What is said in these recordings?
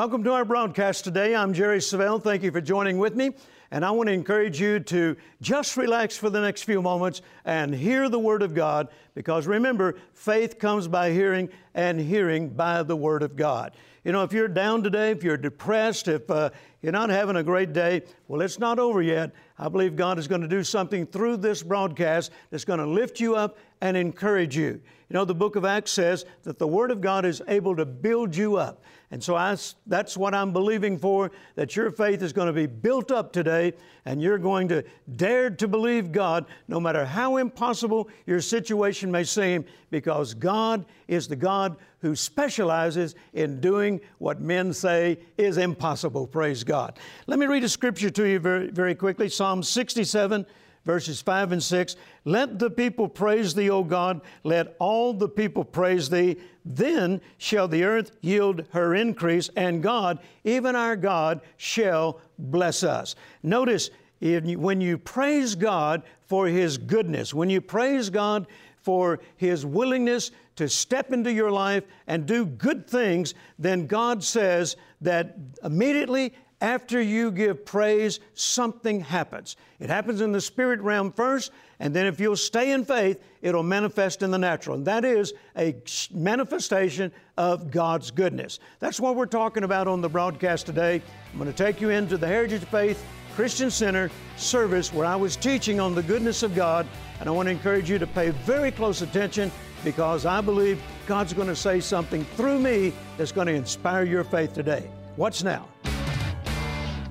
Welcome to our broadcast today. I'm Jerry Savelle. Thank you for joining with me. And I want to encourage you to just relax for the next few moments and hear the Word of God because remember, faith comes by hearing and hearing by the Word of God. You know, if you're down today, if you're depressed, if uh, you're not having a great day, well, it's not over yet. I believe God is going to do something through this broadcast that's going to lift you up and encourage you. You know, the book of Acts says that the Word of God is able to build you up. And so I, that's what I'm believing for, that your faith is going to be built up today and you're going to dare to believe God no matter how impossible your situation may seem, because God is the God who specializes in doing what men say is impossible. Praise God. Let me read a scripture to you very, very quickly Psalm 67 verses 5 and 6. Let the people praise thee, O God. Let all the people praise thee. Then shall the earth yield her increase, and God, even our God, shall bless us. Notice, when you praise God for His goodness, when you praise God for His willingness to step into your life and do good things, then God says that immediately after you give praise, something happens. It happens in the spirit realm first, and then if you'll stay in faith, it'll manifest in the natural. And that is a manifestation of God's goodness. That's what we're talking about on the broadcast today. I'm going to take you into the Heritage Faith Christian Center service where I was teaching on the goodness of God, and I want to encourage you to pay very close attention because I believe God's going to say something through me that's going to inspire your faith today. What's now?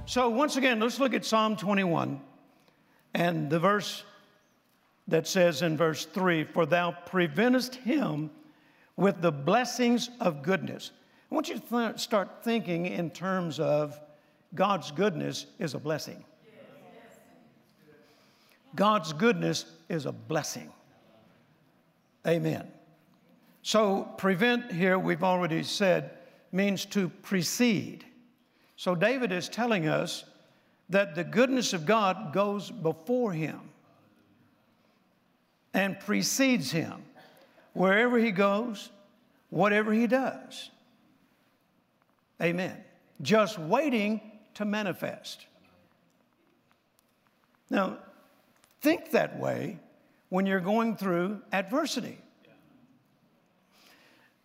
So, once again, let's look at Psalm 21 and the verse that says in verse 3 For thou preventest him with the blessings of goodness. I want you to th- start thinking in terms of God's goodness is a blessing. God's goodness is a blessing. Amen. So, prevent here, we've already said, means to precede. So David is telling us that the goodness of God goes before him and precedes him wherever he goes, whatever he does. Amen. Just waiting to manifest. Now, think that way when you're going through adversity.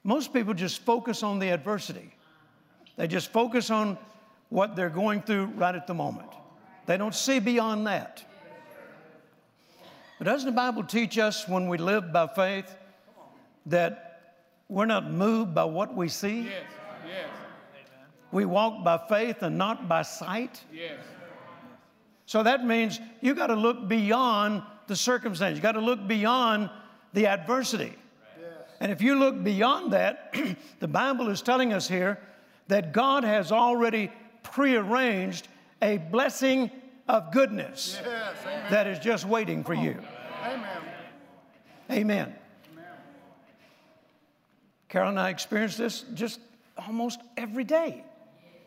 Most people just focus on the adversity. They just focus on what they're going through right at the moment. They don't see beyond that. But doesn't the Bible teach us when we live by faith that we're not moved by what we see? Yes, yes. We walk by faith and not by sight. Yes. So that means you got to look beyond the circumstance. You got to look beyond the adversity. Yes. And if you look beyond that, the Bible is telling us here that God has already prearranged a blessing of goodness yes, that is just waiting for you. Amen. Amen. Carol and I experience this just almost every day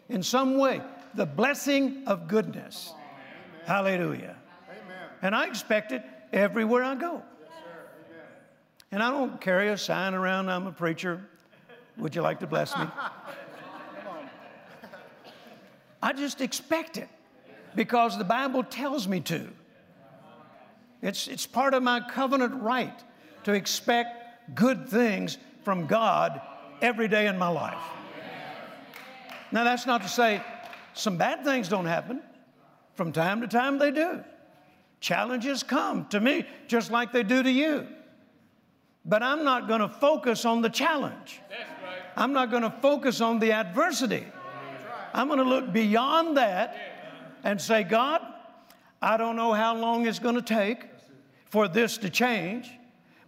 in some way. The blessing of goodness. Amen. Hallelujah. Amen. And I expect it everywhere I go. Yes, and I don't carry a sign around, I'm a preacher. Would you like to bless me? I just expect it because the Bible tells me to. It's, it's part of my covenant right to expect good things from God every day in my life. Now, that's not to say some bad things don't happen. From time to time, they do. Challenges come to me just like they do to you. But I'm not going to focus on the challenge. I'm not going to focus on the adversity. I'm going to look beyond that and say, God, I don't know how long it's going to take for this to change,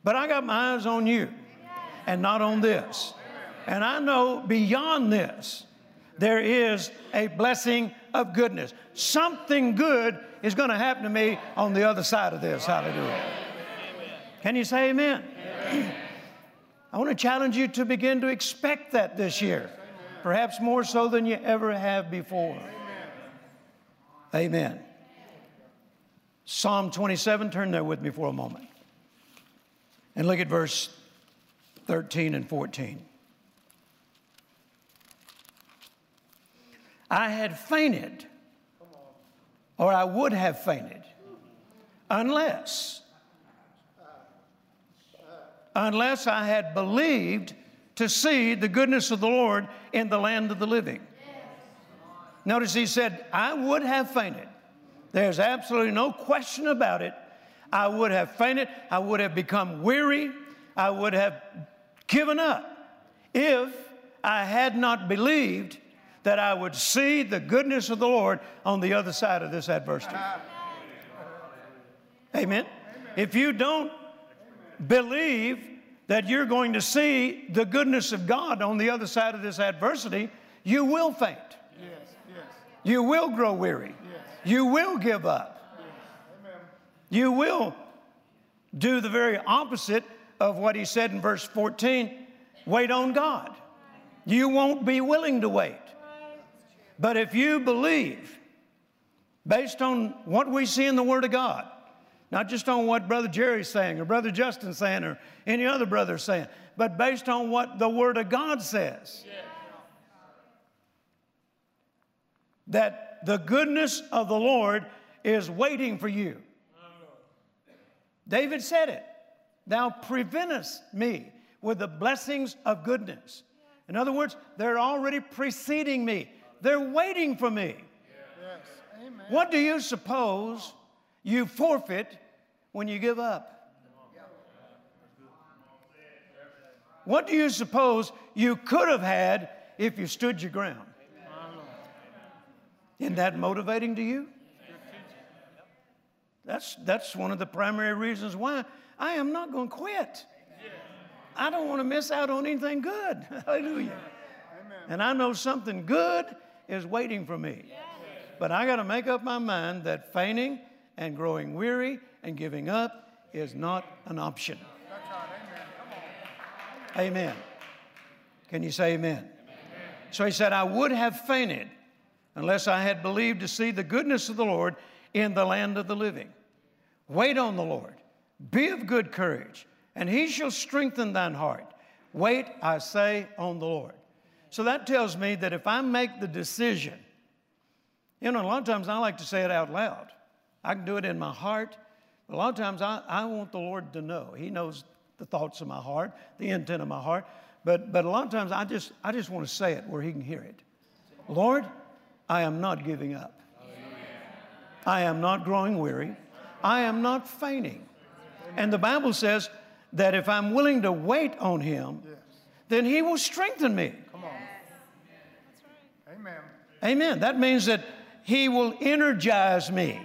but I got my eyes on you and not on this. And I know beyond this, there is a blessing of goodness. Something good is going to happen to me on the other side of this. Hallelujah. Can you say amen? I want to challenge you to begin to expect that this year perhaps more so than you ever have before. Amen. Amen. Psalm 27, turn there with me for a moment. And look at verse 13 and 14. I had fainted, or I would have fainted, unless, unless I had believed to see the goodness of the Lord in the land of the living. Notice he said, I would have fainted. There's absolutely no question about it. I would have fainted. I would have become weary. I would have given up if I had not believed that I would see the goodness of the Lord on the other side of this adversity. Amen. If you don't believe that you're going to see the goodness of God on the other side of this adversity, you will faint. Yes, yes. You will grow weary. Yes. You will give up. You will do the very opposite of what he said in verse 14 wait on God. You won't be willing to wait. But if you believe, based on what we see in the Word of God, not just on what Brother Jerry's saying or Brother Justin's saying or any other brother's saying, but based on what the Word of God says. That the goodness of the Lord is waiting for you. David said it. Thou preventest me with the blessings of goodness. In other words, they're already preceding me, they're waiting for me. Yes. Amen. What do you suppose you forfeit when you give up? What do you suppose you could have had if you stood your ground? Isn't that motivating to you? That's, that's one of the primary reasons why I am not going to quit. I don't want to miss out on anything good. Hallelujah. And I know something good is waiting for me. But I got to make up my mind that fainting and growing weary and giving up is not an option. Amen. Can you say amen? amen? So he said, I would have fainted unless I had believed to see the goodness of the Lord in the land of the living. Wait on the Lord. Be of good courage and he shall strengthen thine heart. Wait, I say, on the Lord. So that tells me that if I make the decision, you know, a lot of times I like to say it out loud. I can do it in my heart. A lot of times I, I want the Lord to know. He knows the thoughts of my heart, the intent of my heart. But, but a lot of times I just, I just want to say it where He can hear it. Lord, I am not giving up. I am not growing weary. I am not fainting. And the Bible says, that if I'm willing to wait on Him, then He will strengthen me. Come on. Right. Amen. Amen. That means that He will energize me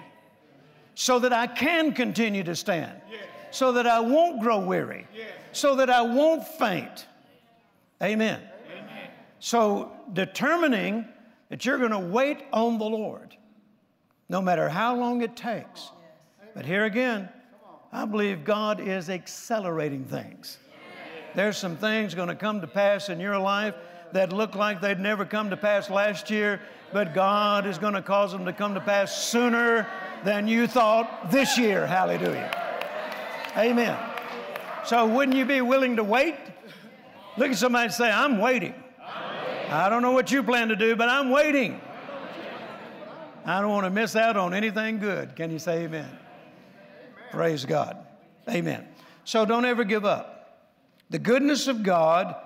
so that I can continue to stand, yes. so that I won't grow weary, yes. so that I won't faint. Amen. Amen. So, determining that you're going to wait on the Lord, no matter how long it takes. But here again, I believe God is accelerating things. There's some things going to come to pass in your life that look like they'd never come to pass last year, but God is going to cause them to come to pass sooner than you thought this year. Hallelujah. Amen. So, wouldn't you be willing to wait? Look at somebody and say, I'm waiting. I don't know what you plan to do, but I'm waiting. I don't want to miss out on anything good. Can you say amen? Praise God. Amen. So don't ever give up. The goodness of God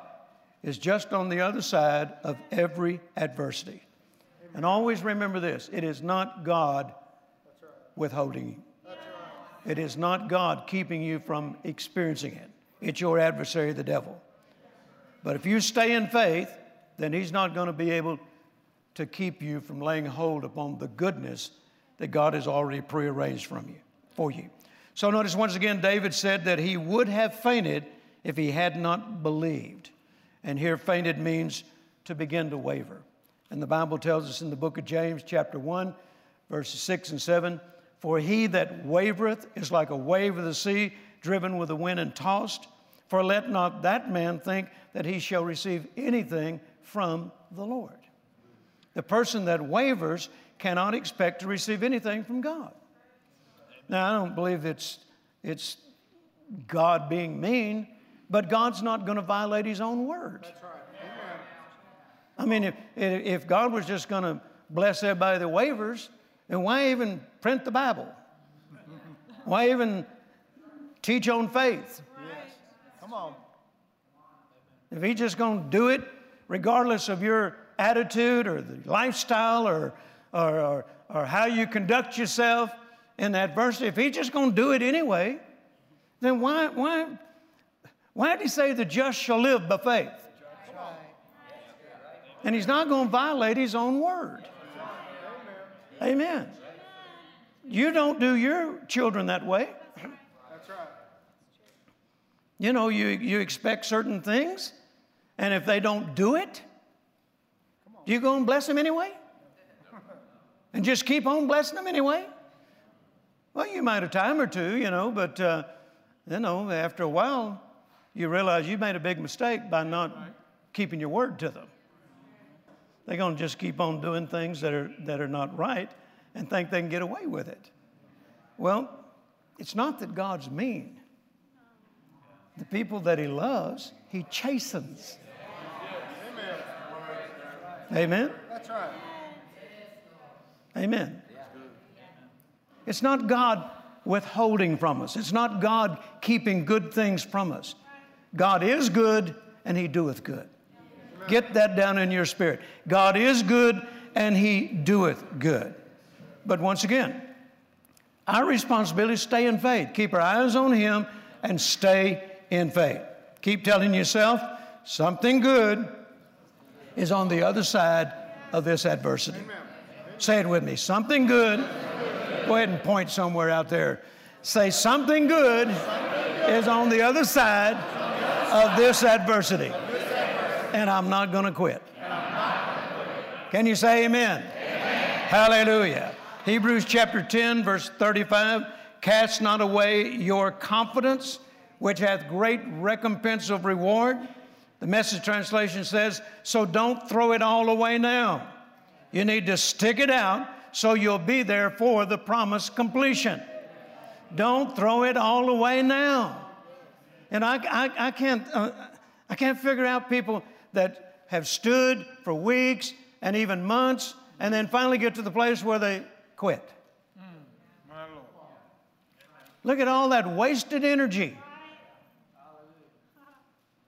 is just on the other side of every adversity. And always remember this it is not God withholding you, it is not God keeping you from experiencing it. It's your adversary, the devil. But if you stay in faith, then he's not going to be able to keep you from laying hold upon the goodness that God has already prearranged from you for you. So notice once again, David said that he would have fainted if he had not believed. And here, fainted means to begin to waver. And the Bible tells us in the book of James, chapter 1, verses 6 and 7 For he that wavereth is like a wave of the sea, driven with the wind and tossed. For let not that man think that he shall receive anything from the Lord. The person that wavers cannot expect to receive anything from God. Now, I don't believe it's, it's God being mean, but God's not going to violate His own word. That's right. Amen. I mean, if, if God was just going to bless everybody that wavers, then why even print the Bible? Why even teach on faith? Yes. Come on. If he's just going to do it regardless of your attitude or the lifestyle or, or, or, or how you conduct yourself in adversity, if he's just going to do it anyway, then why, why, why did he say the just shall live by faith? And he's not going to violate his own word. Amen. You don't do your children that way. That's right. You know, you, you expect certain things, and if they don't do it, do you go and bless them anyway? And just keep on blessing them anyway? Well, you might a time or two, you know, but, uh, you know, after a while, you realize you made a big mistake by not keeping your word to them. They're going to just keep on doing things that are, that are not right and think they can get away with it. Well, it's not that God's mean. The people that He loves, He chastens. Amen? That's right. Amen. It's not God withholding from us. It's not God keeping good things from us. God is good and He doeth good. Get that down in your spirit. God is good and He doeth good. But once again, our responsibility is stay in faith. Keep our eyes on Him and stay in faith. Keep telling yourself something good is on the other side of this adversity. Say it with me. Something good. Go ahead and point somewhere out there. Say something good is on the other side of this adversity. And I'm not going to quit. Can you say amen? Hallelujah. Hebrews chapter 10, verse 35 Cast not away your confidence, which hath great recompense of reward. The message translation says, So don't throw it all away now. You need to stick it out so you'll be there for the promised completion. Don't throw it all away now. And I, I, I can't, uh, I can't figure out people that have stood for weeks and even months and then finally get to the place where they quit. Look at all that wasted energy.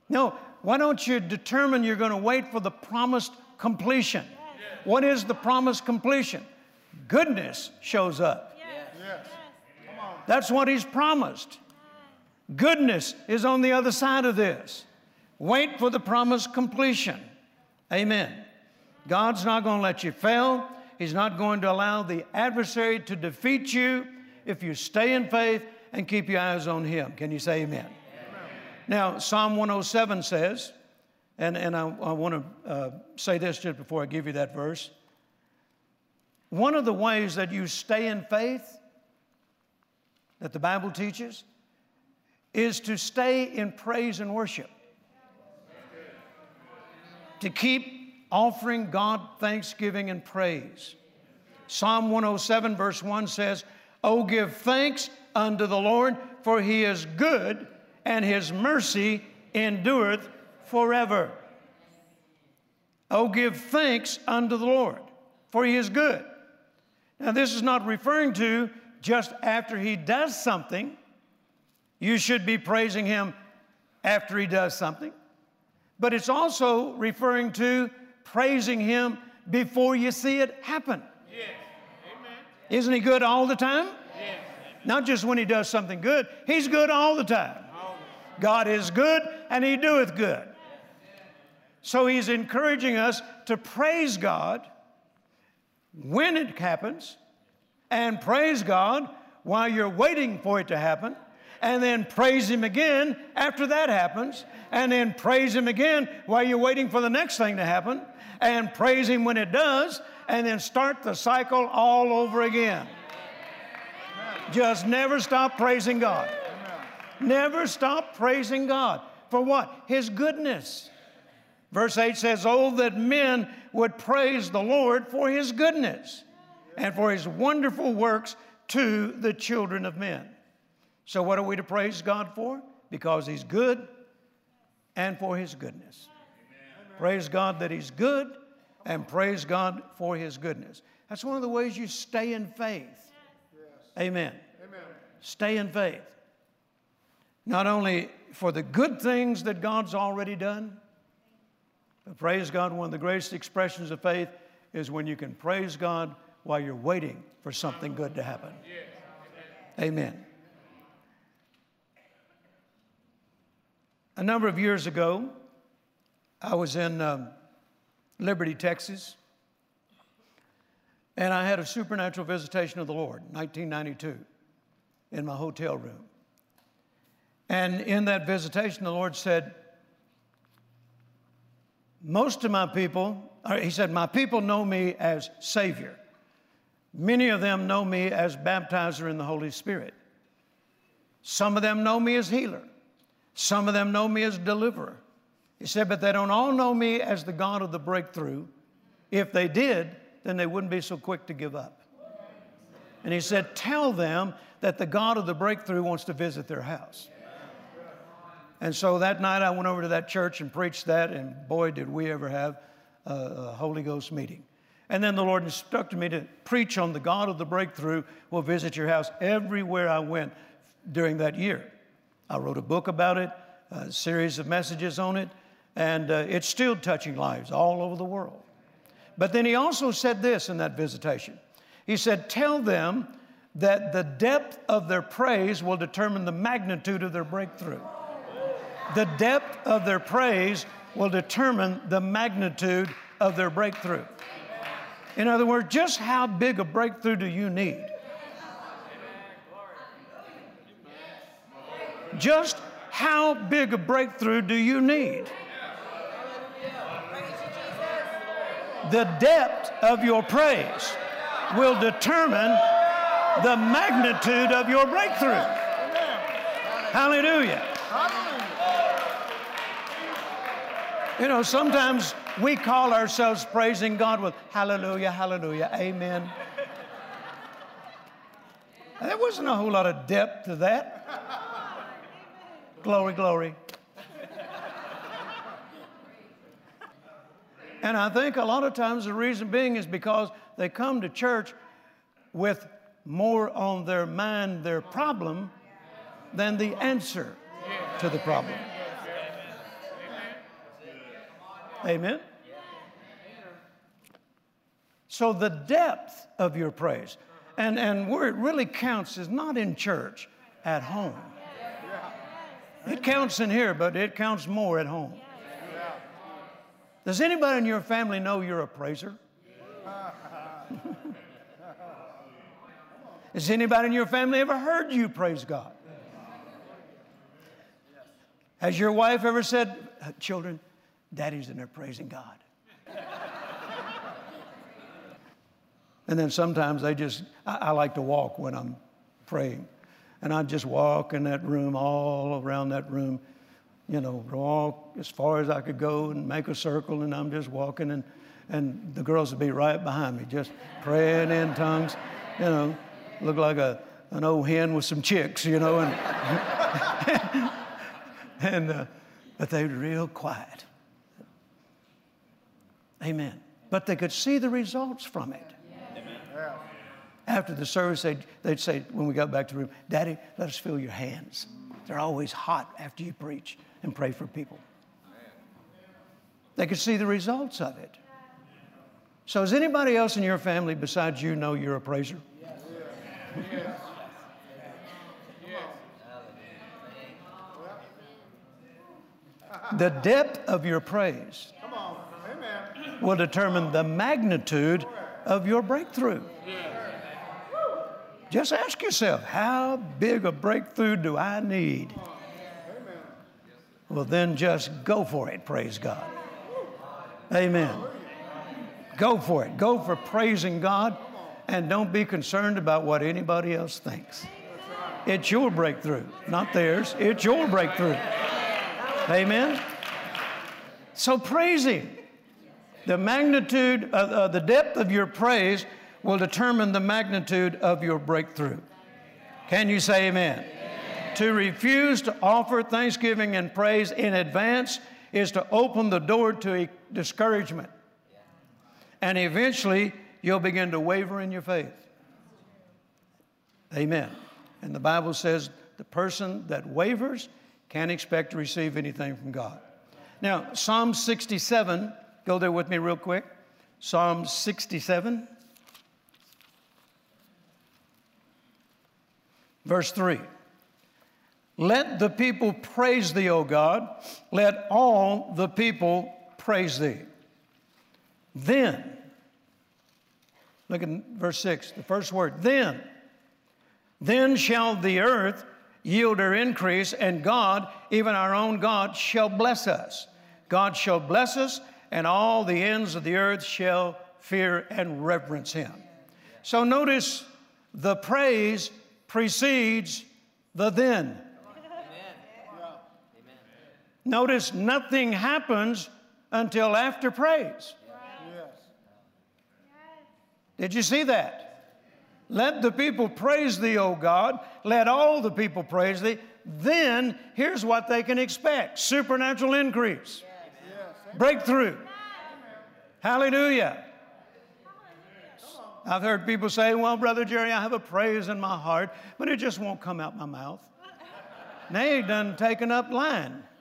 No, why don't you determine you're going to wait for the promised completion? What is the promised completion? Goodness shows up. Yes. That's what He's promised. Goodness is on the other side of this. Wait for the promised completion. Amen. God's not going to let you fail. He's not going to allow the adversary to defeat you if you stay in faith and keep your eyes on Him. Can you say amen? amen. Now, Psalm 107 says, and, and I, I want to uh, say this just before I give you that verse. One of the ways that you stay in faith that the Bible teaches is to stay in praise and worship. To keep offering God thanksgiving and praise. Psalm 107, verse 1 says, Oh, give thanks unto the Lord, for he is good, and his mercy endureth forever. Oh, give thanks unto the Lord, for he is good. Now, this is not referring to just after he does something. You should be praising him after he does something. But it's also referring to praising Him before you see it happen. Yes. Amen. Isn't He good all the time? Yes. Not just when He does something good, He's good all the time. God is good and He doeth good. So He's encouraging us to praise God when it happens and praise God while you're waiting for it to happen and then praise Him again after that happens, and then praise Him again while you're waiting for the next thing to happen, and praise Him when it does, and then start the cycle all over again. Just never stop praising God. Never stop praising God. For what? His goodness. Verse 8 says, Oh, that men would praise the Lord for his goodness and for his wonderful works to the children of men. So, what are we to praise God for? Because he's good and for his goodness. Praise God that He's good and praise God for His goodness. That's one of the ways you stay in faith. Amen. Amen. Stay in faith. Not only for the good things that God's already done, but praise God, one of the greatest expressions of faith is when you can praise God while you're waiting for something good to happen. Amen. A number of years ago, I was in um, Liberty, Texas, and I had a supernatural visitation of the Lord, 1992, in my hotel room. And in that visitation, the Lord said, Most of my people, He said, My people know me as Savior. Many of them know me as baptizer in the Holy Spirit. Some of them know me as healer. Some of them know me as deliverer. He said, but they don't all know me as the God of the breakthrough. If they did, then they wouldn't be so quick to give up. And he said, tell them that the God of the breakthrough wants to visit their house. And so that night I went over to that church and preached that, and boy, did we ever have a, a Holy Ghost meeting. And then the Lord instructed me to preach on the God of the breakthrough will visit your house everywhere I went during that year. I wrote a book about it, a series of messages on it, and uh, it's still touching lives all over the world. But then he also said this in that visitation He said, Tell them that the depth of their praise will determine the magnitude of their breakthrough. The depth of their praise will determine the magnitude of their breakthrough. In other words, just how big a breakthrough do you need? Just how big a breakthrough do you need? The depth of your praise will determine the magnitude of your breakthrough. Hallelujah. You know, sometimes we call ourselves praising God with hallelujah, hallelujah, amen. There wasn't a whole lot of depth to that. Glory, glory. and I think a lot of times the reason being is because they come to church with more on their mind, their problem, than the answer to the problem. Amen? So the depth of your praise, and, and where it really counts is not in church, at home. It counts in here, but it counts more at home. Does anybody in your family know you're a praiser? Has anybody in your family ever heard you praise God? Has your wife ever said, Children, daddy's in there praising God? and then sometimes they just, I, I like to walk when I'm praying. And I'd just walk in that room, all around that room, you know, walk as far as I could go and make a circle, and I'm just walking, and, and the girls would be right behind me, just praying in tongues, you know, look like a, an old hen with some chicks, you know, and, and uh, but they were real quiet. Amen. But they could see the results from it. After the service, they'd, they'd say, when we got back to the room, Daddy, let us feel your hands. They're always hot after you preach and pray for people. They could see the results of it. So, does anybody else in your family besides you know you're a praiser? Yes. The depth of your praise will determine the magnitude of your breakthrough. Just ask yourself, how big a breakthrough do I need? Well, then just go for it, praise God. Amen. Go for it. Go for praising God and don't be concerned about what anybody else thinks. It's your breakthrough, not theirs. It's your breakthrough. Amen. So praise Him. The magnitude, of, uh, the depth of your praise will determine the magnitude of your breakthrough. Can you say amen? amen? To refuse to offer thanksgiving and praise in advance is to open the door to discouragement. and eventually you'll begin to waver in your faith. Amen. And the Bible says the person that wavers can't expect to receive anything from God. Now, Psalm 67, go there with me real quick. Psalm 67, verse 3. Let the people praise thee, O God. Let all the people praise thee. Then, look at verse 6, the first word, then. Then shall the earth yield her increase, and God, even our own God, shall bless us. God shall bless us, and all the ends of the earth shall fear and reverence him. So notice the praise precedes the then. Notice nothing happens until after praise. Did you see that? Let the people praise thee, O God. Let all the people praise thee. Then here's what they can expect supernatural increase, breakthrough. Hallelujah. I've heard people say, Well, Brother Jerry, I have a praise in my heart, but it just won't come out my mouth. They done taken up line.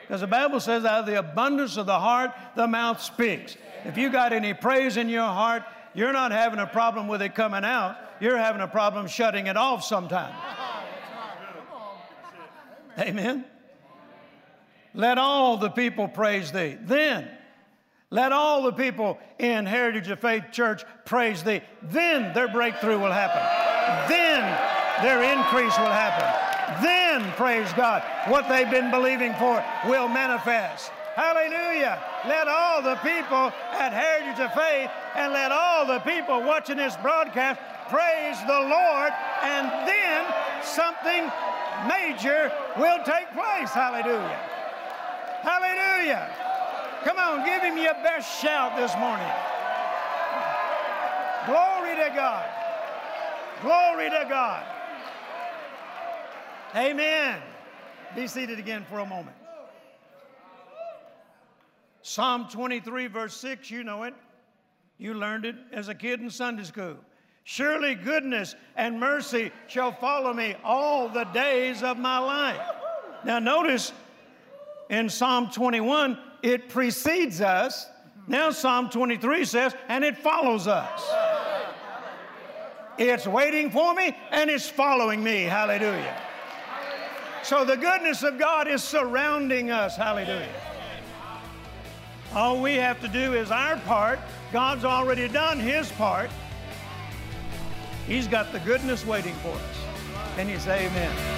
Because the Bible says, out of the abundance of the heart, the mouth speaks. If you got any praise in your heart, you're not having a problem with it coming out. You're having a problem shutting it off sometime. Amen. Let all the people praise thee. Then, let all the people in Heritage of Faith Church praise thee. Then their breakthrough will happen. Then their increase will happen. Then, praise God, what they've been believing for will manifest. Hallelujah. Let all the people at Heritage of Faith and let all the people watching this broadcast praise the Lord, and then something major will take place. Hallelujah. Hallelujah. Come on, give him your best shout this morning. Glory to God. Glory to God. Amen. Be seated again for a moment. Psalm 23, verse 6, you know it. You learned it as a kid in Sunday school. Surely goodness and mercy shall follow me all the days of my life. Now, notice in Psalm 21, it precedes us. Now, Psalm 23 says, and it follows us. It's waiting for me and it's following me. Hallelujah. So the goodness of God is surrounding us. Hallelujah. All we have to do is our part. God's already done His part. He's got the goodness waiting for us. Can you say amen?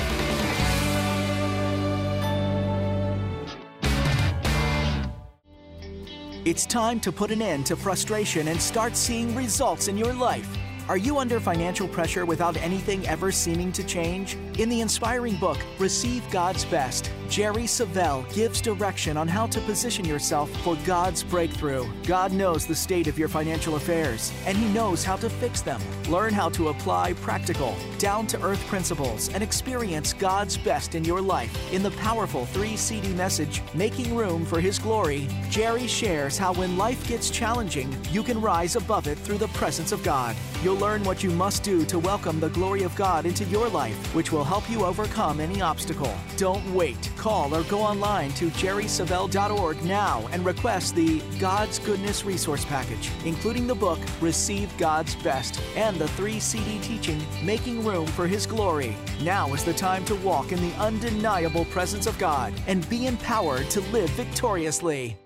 It's time to put an end to frustration and start seeing results in your life. Are you under financial pressure without anything ever seeming to change? In the inspiring book, Receive God's Best, Jerry Savelle gives direction on how to position yourself for God's breakthrough. God knows the state of your financial affairs, and He knows how to fix them. Learn how to apply practical, down to earth principles and experience God's best in your life. In the powerful three CD message, Making Room for His Glory, Jerry shares how when life gets challenging, you can rise above it through the presence of God. You'll learn what you must do to welcome the glory of God into your life, which will help you overcome any obstacle. Don't wait. Call or go online to jerrysavelle.org now and request the God's Goodness Resource Package, including the book Receive God's Best and the three CD teaching Making Room for His Glory. Now is the time to walk in the undeniable presence of God and be empowered to live victoriously.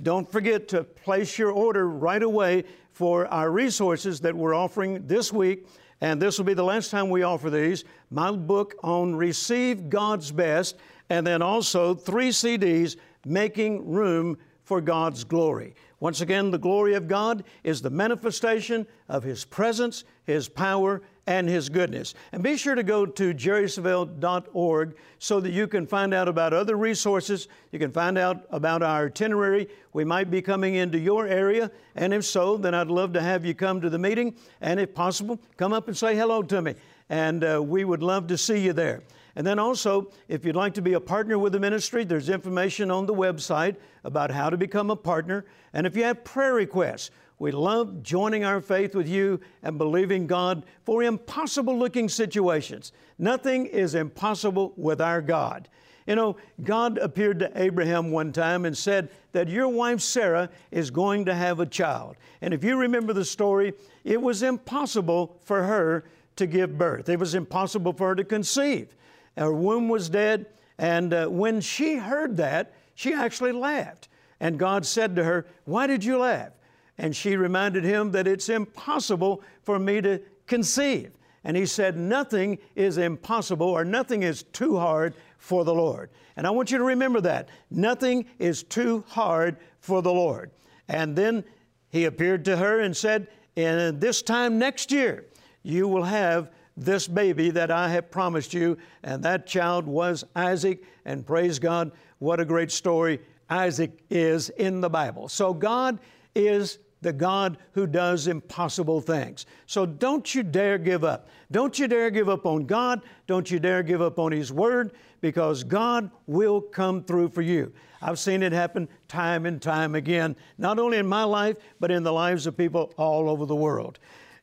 Don't forget to place your order right away for our resources that we're offering this week. And this will be the last time we offer these. My book on Receive God's Best, and then also three CDs, Making Room for God's Glory. Once again, the glory of God is the manifestation of His presence, His power, and His goodness. And be sure to go to jerrysavelle.org so that you can find out about other resources. You can find out about our itinerary. We might be coming into your area, and if so, then I'd love to have you come to the meeting. And if possible, come up and say hello to me. And uh, we would love to see you there. And then also, if you'd like to be a partner with the ministry, there's information on the website about how to become a partner. And if you have prayer requests, we love joining our faith with you and believing God for impossible looking situations. Nothing is impossible with our God. You know, God appeared to Abraham one time and said that your wife Sarah is going to have a child. And if you remember the story, it was impossible for her to give birth, it was impossible for her to conceive. Her womb was dead. And uh, when she heard that, she actually laughed. And God said to her, Why did you laugh? And she reminded him that it's impossible for me to conceive. And he said, Nothing is impossible or nothing is too hard for the Lord. And I want you to remember that. Nothing is too hard for the Lord. And then he appeared to her and said, In this time next year, you will have this baby that I have promised you. And that child was Isaac. And praise God, what a great story Isaac is in the Bible. So God is the God who does impossible things. So don't you dare give up. Don't you dare give up on God. Don't you dare give up on His Word because God will come through for you. I've seen it happen time and time again, not only in my life, but in the lives of people all over the world.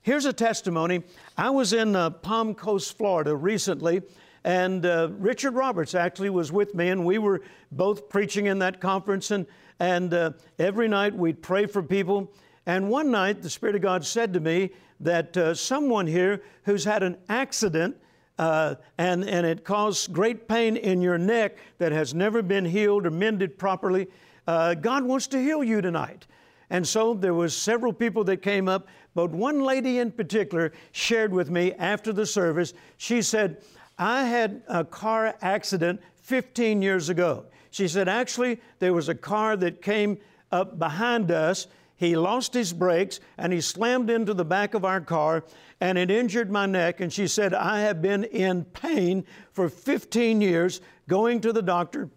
Here's a testimony. I was in uh, Palm Coast, Florida recently, and uh, Richard Roberts actually was with me, and we were both preaching in that conference. And, and uh, every night we'd pray for people. And one night, the Spirit of God said to me that uh, someone here who's had an accident uh, and, and it caused great pain in your neck that has never been healed or mended properly, uh, God wants to heal you tonight. And so there was several people that came up, but one lady in particular shared with me after the service. She said, I had a car accident 15 years ago. She said, actually, there was a car that came up behind us he lost his brakes and he slammed into the back of our car and it injured my neck. And she said, I have been in pain for 15 years, going to the doctor,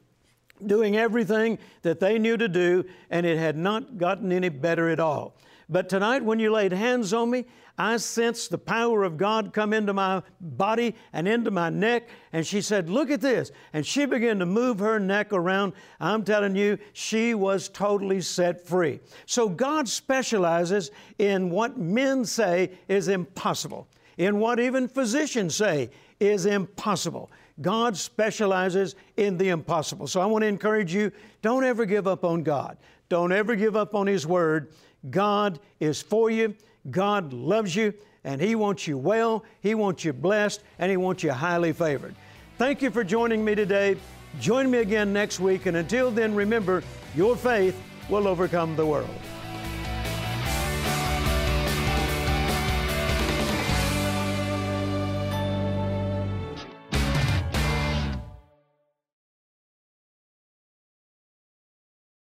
doing everything that they knew to do, and it had not gotten any better at all. But tonight, when you laid hands on me, I sensed the power of God come into my body and into my neck. And she said, Look at this. And she began to move her neck around. I'm telling you, she was totally set free. So God specializes in what men say is impossible, in what even physicians say is impossible. God specializes in the impossible. So I want to encourage you don't ever give up on God. Don't ever give up on His Word. God is for you. God loves you and He wants you well, He wants you blessed, and He wants you highly favored. Thank you for joining me today. Join me again next week, and until then, remember your faith will overcome the world.